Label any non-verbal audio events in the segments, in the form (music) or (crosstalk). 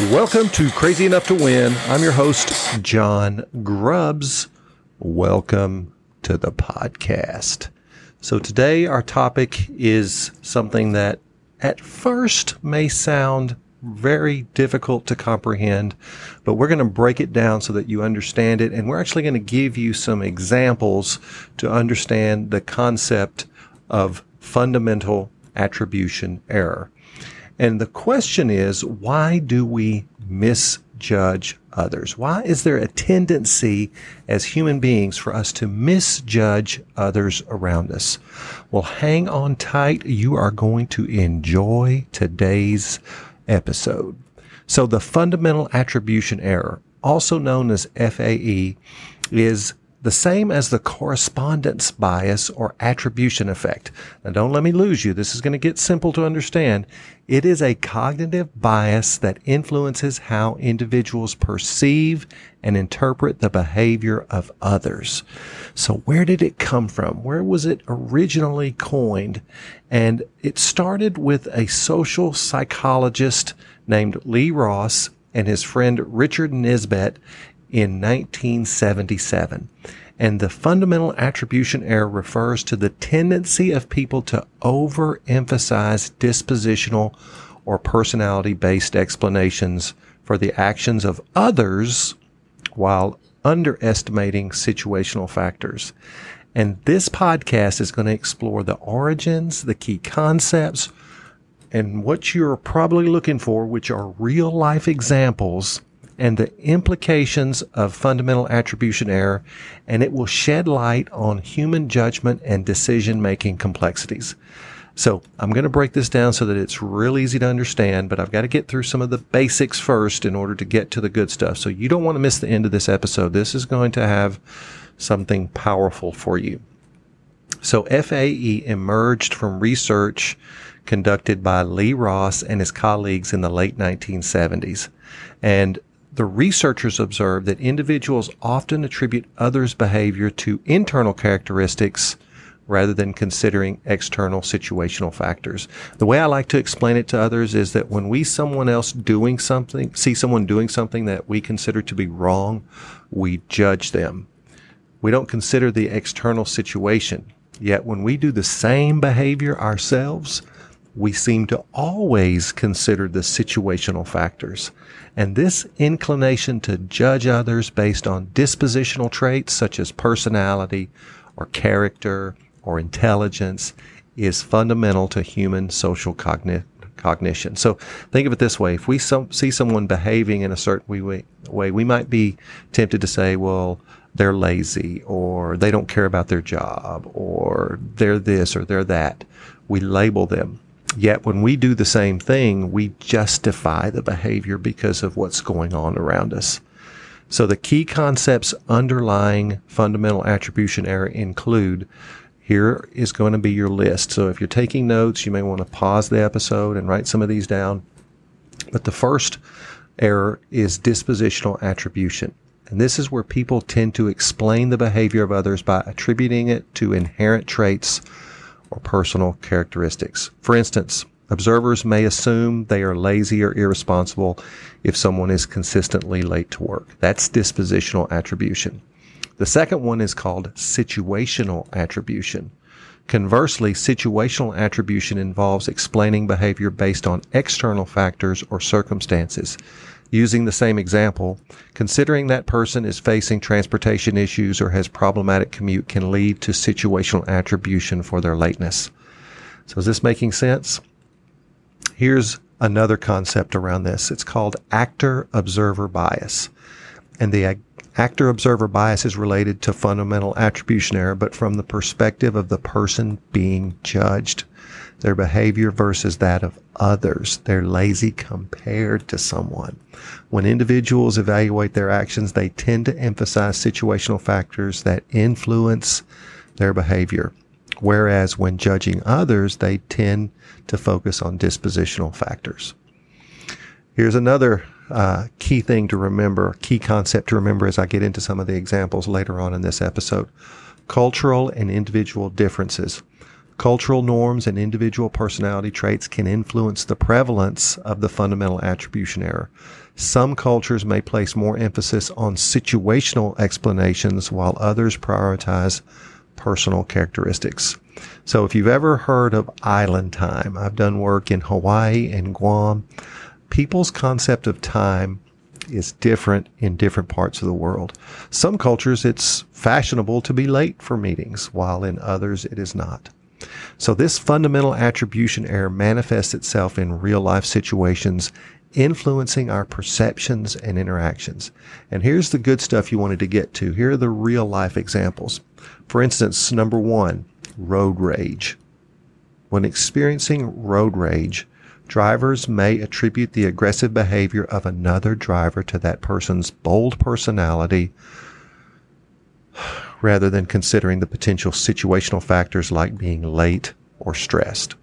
Welcome to Crazy Enough to Win. I'm your host, John Grubbs. Welcome to the podcast. So, today our topic is something that at first may sound very difficult to comprehend, but we're going to break it down so that you understand it. And we're actually going to give you some examples to understand the concept of fundamental attribution error. And the question is, why do we misjudge others? Why is there a tendency as human beings for us to misjudge others around us? Well, hang on tight. You are going to enjoy today's episode. So the fundamental attribution error, also known as FAE, is the same as the correspondence bias or attribution effect. Now don't let me lose you. This is going to get simple to understand. It is a cognitive bias that influences how individuals perceive and interpret the behavior of others. So where did it come from? Where was it originally coined? And it started with a social psychologist named Lee Ross and his friend Richard Nisbett in 1977. And the fundamental attribution error refers to the tendency of people to overemphasize dispositional or personality based explanations for the actions of others while underestimating situational factors. And this podcast is going to explore the origins, the key concepts, and what you're probably looking for, which are real life examples and the implications of fundamental attribution error, and it will shed light on human judgment and decision making complexities. So I'm going to break this down so that it's real easy to understand, but I've got to get through some of the basics first in order to get to the good stuff. So you don't want to miss the end of this episode. This is going to have something powerful for you. So FAE emerged from research conducted by Lee Ross and his colleagues in the late 1970s. And the researchers observed that individuals often attribute others' behavior to internal characteristics rather than considering external situational factors. The way I like to explain it to others is that when we someone else doing something, see someone doing something that we consider to be wrong, we judge them. We don't consider the external situation. Yet when we do the same behavior ourselves, we seem to always consider the situational factors. And this inclination to judge others based on dispositional traits such as personality or character or intelligence is fundamental to human social cogni- cognition. So think of it this way. If we see someone behaving in a certain way, way, we might be tempted to say, well, they're lazy or they don't care about their job or they're this or they're that. We label them. Yet when we do the same thing, we justify the behavior because of what's going on around us. So the key concepts underlying fundamental attribution error include here is going to be your list. So if you're taking notes, you may want to pause the episode and write some of these down. But the first error is dispositional attribution. And this is where people tend to explain the behavior of others by attributing it to inherent traits or personal characteristics. For instance, observers may assume they are lazy or irresponsible if someone is consistently late to work. That's dispositional attribution. The second one is called situational attribution. Conversely, situational attribution involves explaining behavior based on external factors or circumstances. Using the same example, considering that person is facing transportation issues or has problematic commute can lead to situational attribution for their lateness. So is this making sense? Here's another concept around this. It's called actor observer bias. And the actor observer bias is related to fundamental attribution error, but from the perspective of the person being judged their behavior versus that of others. They're lazy compared to someone. When individuals evaluate their actions, they tend to emphasize situational factors that influence their behavior. Whereas when judging others, they tend to focus on dispositional factors. Here's another uh, key thing to remember, key concept to remember as I get into some of the examples later on in this episode. Cultural and individual differences. Cultural norms and individual personality traits can influence the prevalence of the fundamental attribution error. Some cultures may place more emphasis on situational explanations while others prioritize personal characteristics. So if you've ever heard of island time, I've done work in Hawaii and Guam. People's concept of time is different in different parts of the world. Some cultures, it's fashionable to be late for meetings, while in others, it is not. So this fundamental attribution error manifests itself in real life situations, influencing our perceptions and interactions. And here's the good stuff you wanted to get to. Here are the real life examples. For instance, number one, road rage. When experiencing road rage, drivers may attribute the aggressive behavior of another driver to that person's bold personality rather than considering the potential situational factors like being late or stressed.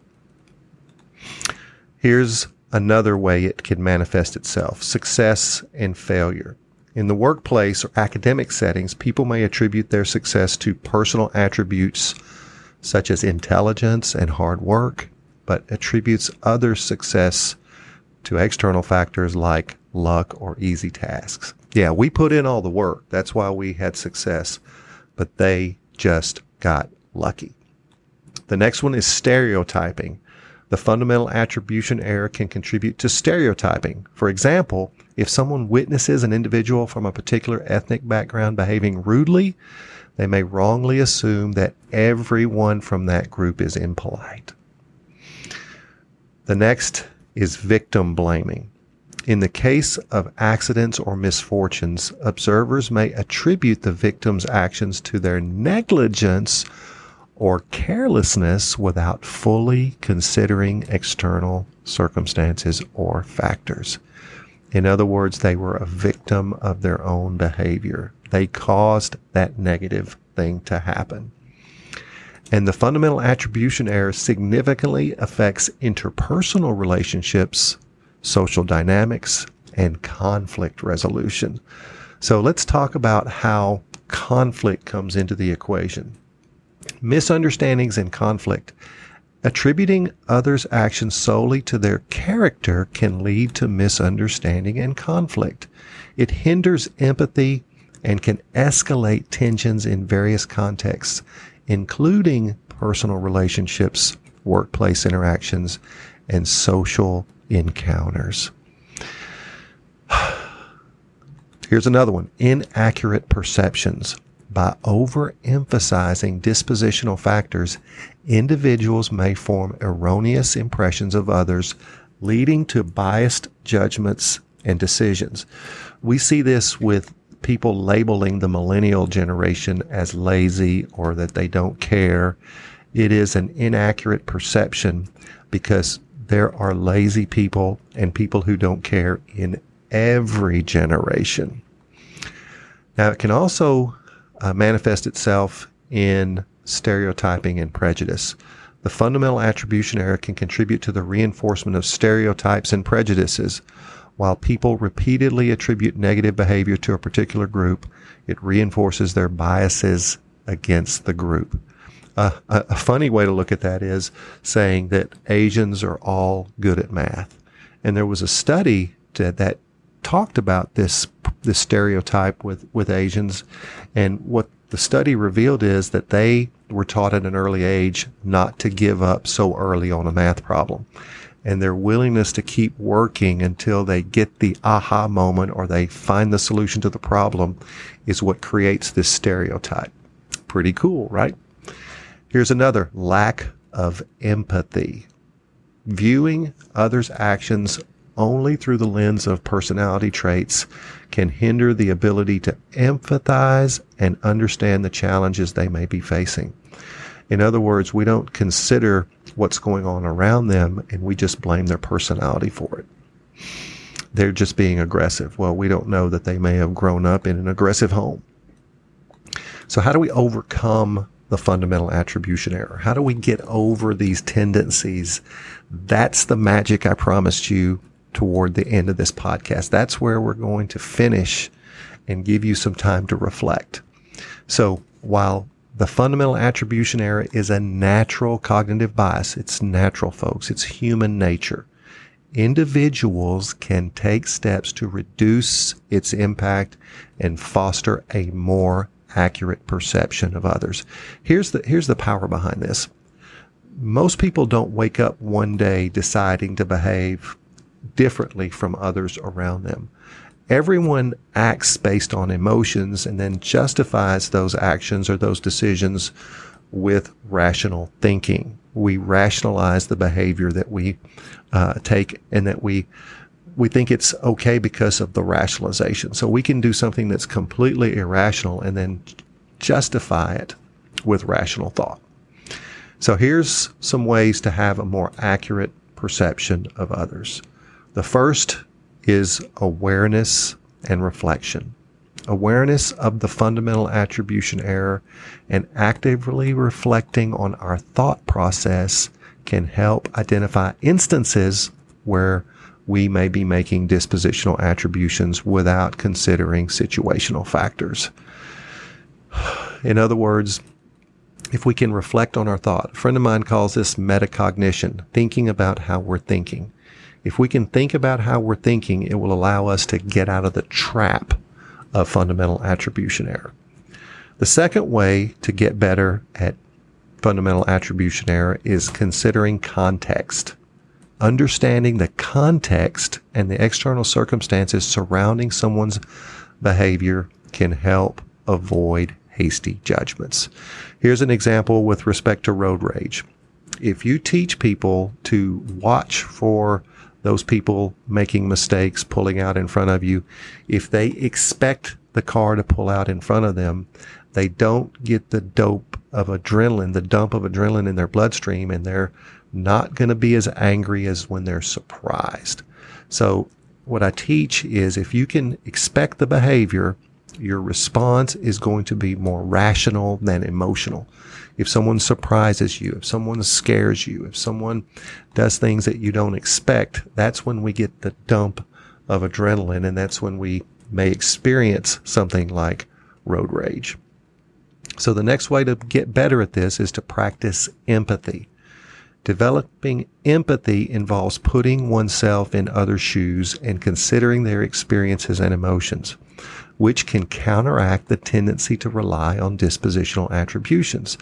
Here's another way it can manifest itself success and failure. In the workplace or academic settings, people may attribute their success to personal attributes such as intelligence and hard work, but attributes other success to external factors like luck or easy tasks. Yeah, we put in all the work. That's why we had success but they just got lucky. The next one is stereotyping. The fundamental attribution error can contribute to stereotyping. For example, if someone witnesses an individual from a particular ethnic background behaving rudely, they may wrongly assume that everyone from that group is impolite. The next is victim blaming. In the case of accidents or misfortunes, observers may attribute the victim's actions to their negligence or carelessness without fully considering external circumstances or factors. In other words, they were a victim of their own behavior. They caused that negative thing to happen. And the fundamental attribution error significantly affects interpersonal relationships social dynamics, and conflict resolution. So let's talk about how conflict comes into the equation. Misunderstandings and conflict. Attributing others' actions solely to their character can lead to misunderstanding and conflict. It hinders empathy and can escalate tensions in various contexts, including personal relationships, workplace interactions, and social encounters. (sighs) Here's another one inaccurate perceptions. By overemphasizing dispositional factors, individuals may form erroneous impressions of others, leading to biased judgments and decisions. We see this with people labeling the millennial generation as lazy or that they don't care. It is an inaccurate perception because there are lazy people and people who don't care in every generation. Now, it can also uh, manifest itself in stereotyping and prejudice. The fundamental attribution error can contribute to the reinforcement of stereotypes and prejudices. While people repeatedly attribute negative behavior to a particular group, it reinforces their biases against the group a, a funny way to look at that is saying that Asians are all good at math. And there was a study to, that talked about this this stereotype with with Asians, and what the study revealed is that they were taught at an early age not to give up so early on a math problem. And their willingness to keep working until they get the aha moment or they find the solution to the problem is what creates this stereotype. Pretty cool, right? Here's another lack of empathy. Viewing others' actions only through the lens of personality traits can hinder the ability to empathize and understand the challenges they may be facing. In other words, we don't consider what's going on around them and we just blame their personality for it. They're just being aggressive. Well, we don't know that they may have grown up in an aggressive home. So, how do we overcome the fundamental attribution error? How do we get over these tendencies? That's the magic I promised you toward the end of this podcast. That's where we're going to finish and give you some time to reflect. So while the fundamental attribution error is a natural cognitive bias. It's natural, folks. It's human nature. Individuals can take steps to reduce its impact and foster a more accurate perception of others. Here's the, here's the power behind this. Most people don't wake up one day deciding to behave differently from others around them. Everyone acts based on emotions and then justifies those actions or those decisions with rational thinking. We rationalize the behavior that we uh, take and that we we think it's okay because of the rationalization. So we can do something that's completely irrational and then justify it with rational thought. So here's some ways to have a more accurate perception of others. The first is awareness and reflection. Awareness of the fundamental attribution error and actively reflecting on our thought process can help identify instances where we may be making dispositional attributions without considering situational factors. In other words, if we can reflect on our thought, a friend of mine calls this metacognition, thinking about how we're thinking. If we can think about how we're thinking, it will allow us to get out of the trap of fundamental attribution error. The second way to get better at fundamental attribution error is considering context understanding the context and the external circumstances surrounding someone's behavior can help avoid hasty judgments. Here's an example with respect to road rage. If you teach people to watch for those people making mistakes, pulling out in front of you, if they expect the car to pull out in front of them, they don't get the dope of adrenaline, the dump of adrenaline in their bloodstream, and they're not going to be as angry as when they're surprised. So what I teach is if you can expect the behavior, your response is going to be more rational than emotional. If someone surprises you, if someone scares you, if someone does things that you don't expect, that's when we get the dump of adrenaline and that's when we may experience something like road rage. So the next way to get better at this is to practice empathy. Developing empathy involves putting oneself in other shoes and considering their experiences and emotions, which can counteract the tendency to rely on dispositional attributions.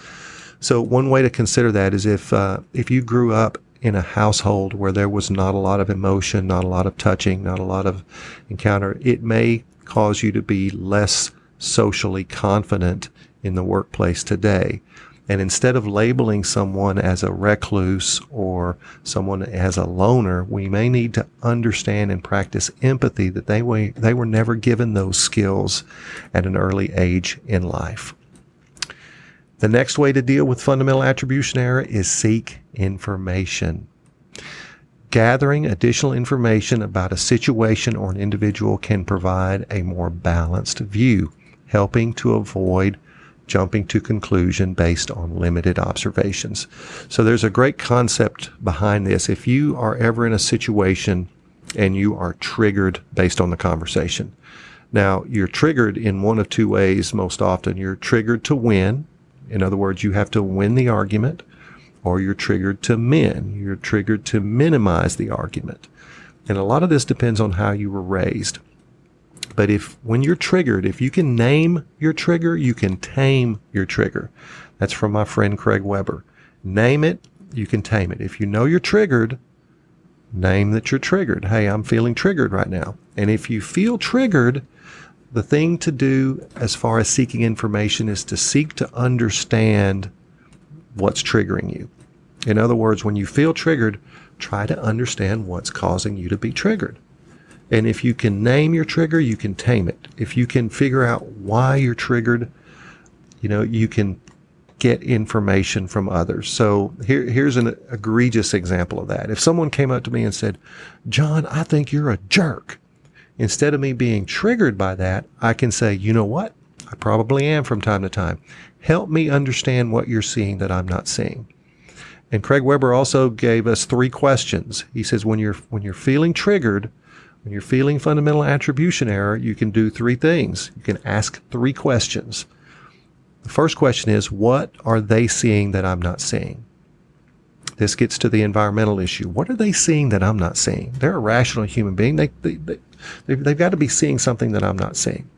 So one way to consider that is if uh, if you grew up in a household where there was not a lot of emotion, not a lot of touching, not a lot of encounter, it may cause you to be less socially confident in the workplace today. And instead of labeling someone as a recluse or someone as a loner, we may need to understand and practice empathy that they were, they were never given those skills at an early age in life. The next way to deal with fundamental attribution error is seek information. Gathering additional information about a situation or an individual can provide a more balanced view, helping to avoid jumping to conclusion based on limited observations. So there's a great concept behind this. If you are ever in a situation and you are triggered based on the conversation, now you're triggered in one of two ways most often. You're triggered to win. In other words, you have to win the argument or you're triggered to min. You're triggered to minimize the argument. And a lot of this depends on how you were raised. But if when you're triggered, if you can name your trigger, you can tame your trigger. That's from my friend Craig Weber. Name it, you can tame it. If you know you're triggered, name that you're triggered. Hey, I'm feeling triggered right now. And if you feel triggered, the thing to do as far as seeking information is to seek to understand what's triggering you. In other words, when you feel triggered, try to understand what's causing you to be triggered. And if you can name your trigger, you can tame it. If you can figure out why you're triggered, you know, you can get information from others. So here, here's an egregious example of that. If someone came up to me and said, John, I think you're a jerk. Instead of me being triggered by that, I can say, you know what? I probably am from time to time. Help me understand what you're seeing that I'm not seeing. And Craig Weber also gave us three questions. He says, when you're, when you're feeling triggered, when you're feeling fundamental attribution error, you can do three things. You can ask three questions. The first question is, what are they seeing that I'm not seeing? This gets to the environmental issue. What are they seeing that I'm not seeing? They're a rational human being. They, they, they, they've, they've got to be seeing something that I'm not seeing.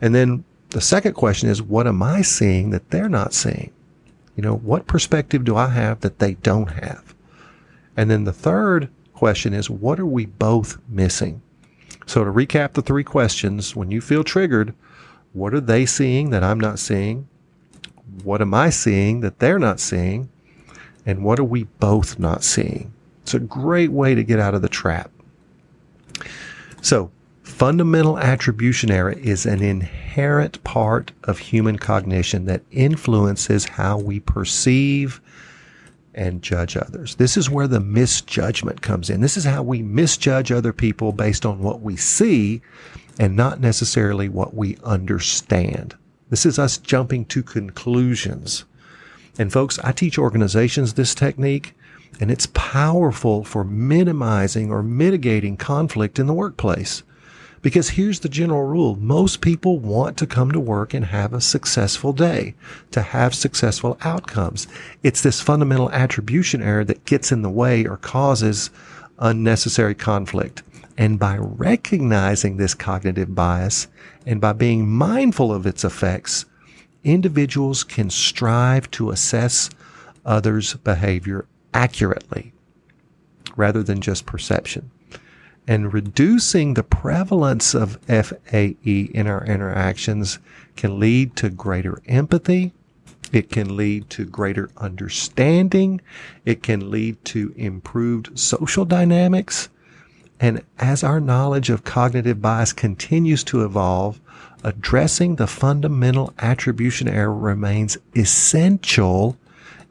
And then the second question is, what am I seeing that they're not seeing? You know, what perspective do I have that they don't have? And then the third question is, what are we both missing? So to recap the three questions, when you feel triggered, what are they seeing that I'm not seeing? What am I seeing that they're not seeing? And what are we both not seeing? It's a great way to get out of the trap. So fundamental attribution error is an inherent part of human cognition that influences how we perceive and judge others. This is where the misjudgment comes in. This is how we misjudge other people based on what we see and not necessarily what we understand. This is us jumping to conclusions. And folks, I teach organizations this technique and it's powerful for minimizing or mitigating conflict in the workplace. Because here's the general rule. Most people want to come to work and have a successful day, to have successful outcomes. It's this fundamental attribution error that gets in the way or causes unnecessary conflict. And by recognizing this cognitive bias and by being mindful of its effects, individuals can strive to assess others' behavior accurately rather than just perception and reducing the prevalence of FAE in our interactions can lead to greater empathy. It can lead to greater understanding. It can lead to improved social dynamics. And as our knowledge of cognitive bias continues to evolve, addressing the fundamental attribution error remains essential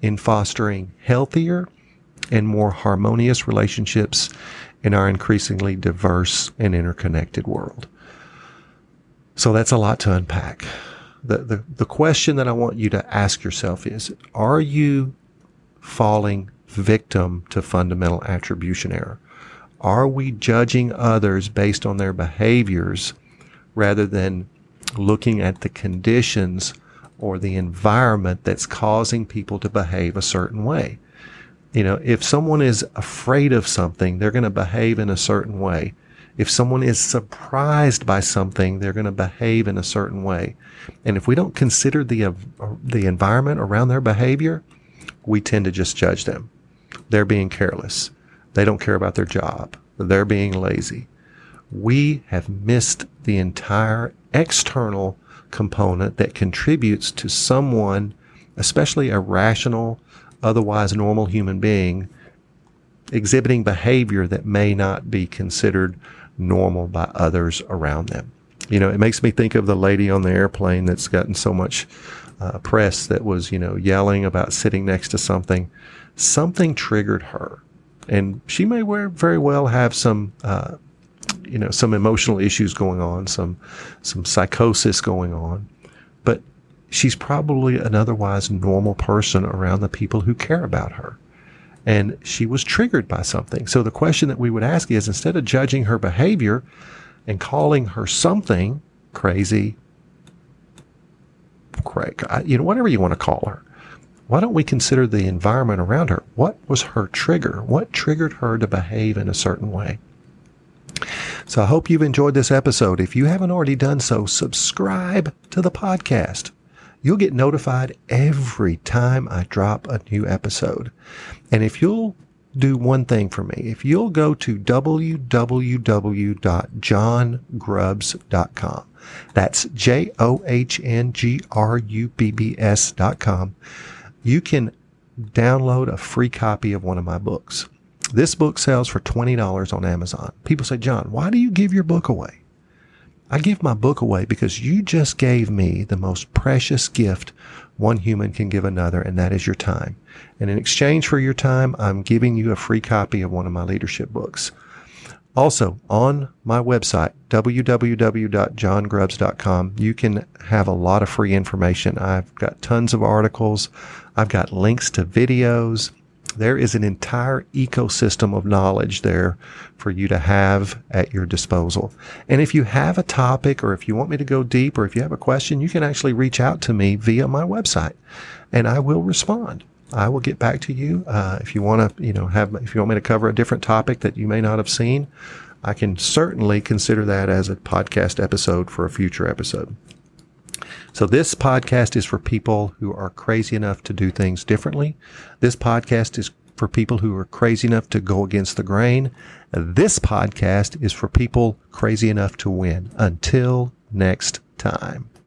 in fostering healthier and more harmonious relationships in our increasingly diverse and interconnected world. So that's a lot to unpack. The, the, the question that I want you to ask yourself is, are you falling victim to fundamental attribution error? Are we judging others based on their behaviors rather than looking at the conditions or the environment that's causing people to behave a certain way? You know, if someone is afraid of something, they're going to behave in a certain way. If someone is surprised by something, they're going to behave in a certain way. And if we don't consider the, uh, the environment around their behavior, we tend to just judge them. They're being careless. They don't care about their job. They're being lazy. We have missed the entire external component that contributes to someone, especially a rational, otherwise normal human being exhibiting behavior that may not be considered normal by others around them. You know, it makes me think of the lady on the airplane that's gotten so much uh, press that was, you know, yelling about sitting next to something. Something triggered her. And she may very well have some, uh, you know, some emotional issues going on, some, some psychosis going on. She's probably an otherwise normal person around the people who care about her. And she was triggered by something. So the question that we would ask is instead of judging her behavior and calling her something crazy, Craig, you know, whatever you want to call her, why don't we consider the environment around her? What was her trigger? What triggered her to behave in a certain way? So I hope you've enjoyed this episode. If you haven't already done so, subscribe to the podcast. You'll get notified every time I drop a new episode. And if you'll do one thing for me, if you'll go to www.johngrubbs.com, that's J O H N G R U B B S.com, you can download a free copy of one of my books. This book sells for $20 on Amazon. People say, John, why do you give your book away? I give my book away because you just gave me the most precious gift one human can give another, and that is your time. And in exchange for your time, I'm giving you a free copy of one of my leadership books. Also, on my website, www.johngrubbs.com, you can have a lot of free information. I've got tons of articles. I've got links to videos. There is an entire ecosystem of knowledge there for you to have at your disposal. And if you have a topic or if you want me to go deep or if you have a question, you can actually reach out to me via my website and I will respond. I will get back to you. Uh, if you want to, you know, have, if you want me to cover a different topic that you may not have seen, I can certainly consider that as a podcast episode for a future episode. So this podcast is for people who are crazy enough to do things differently. This podcast is for people who are crazy enough to go against the grain. This podcast is for people crazy enough to win. Until next time.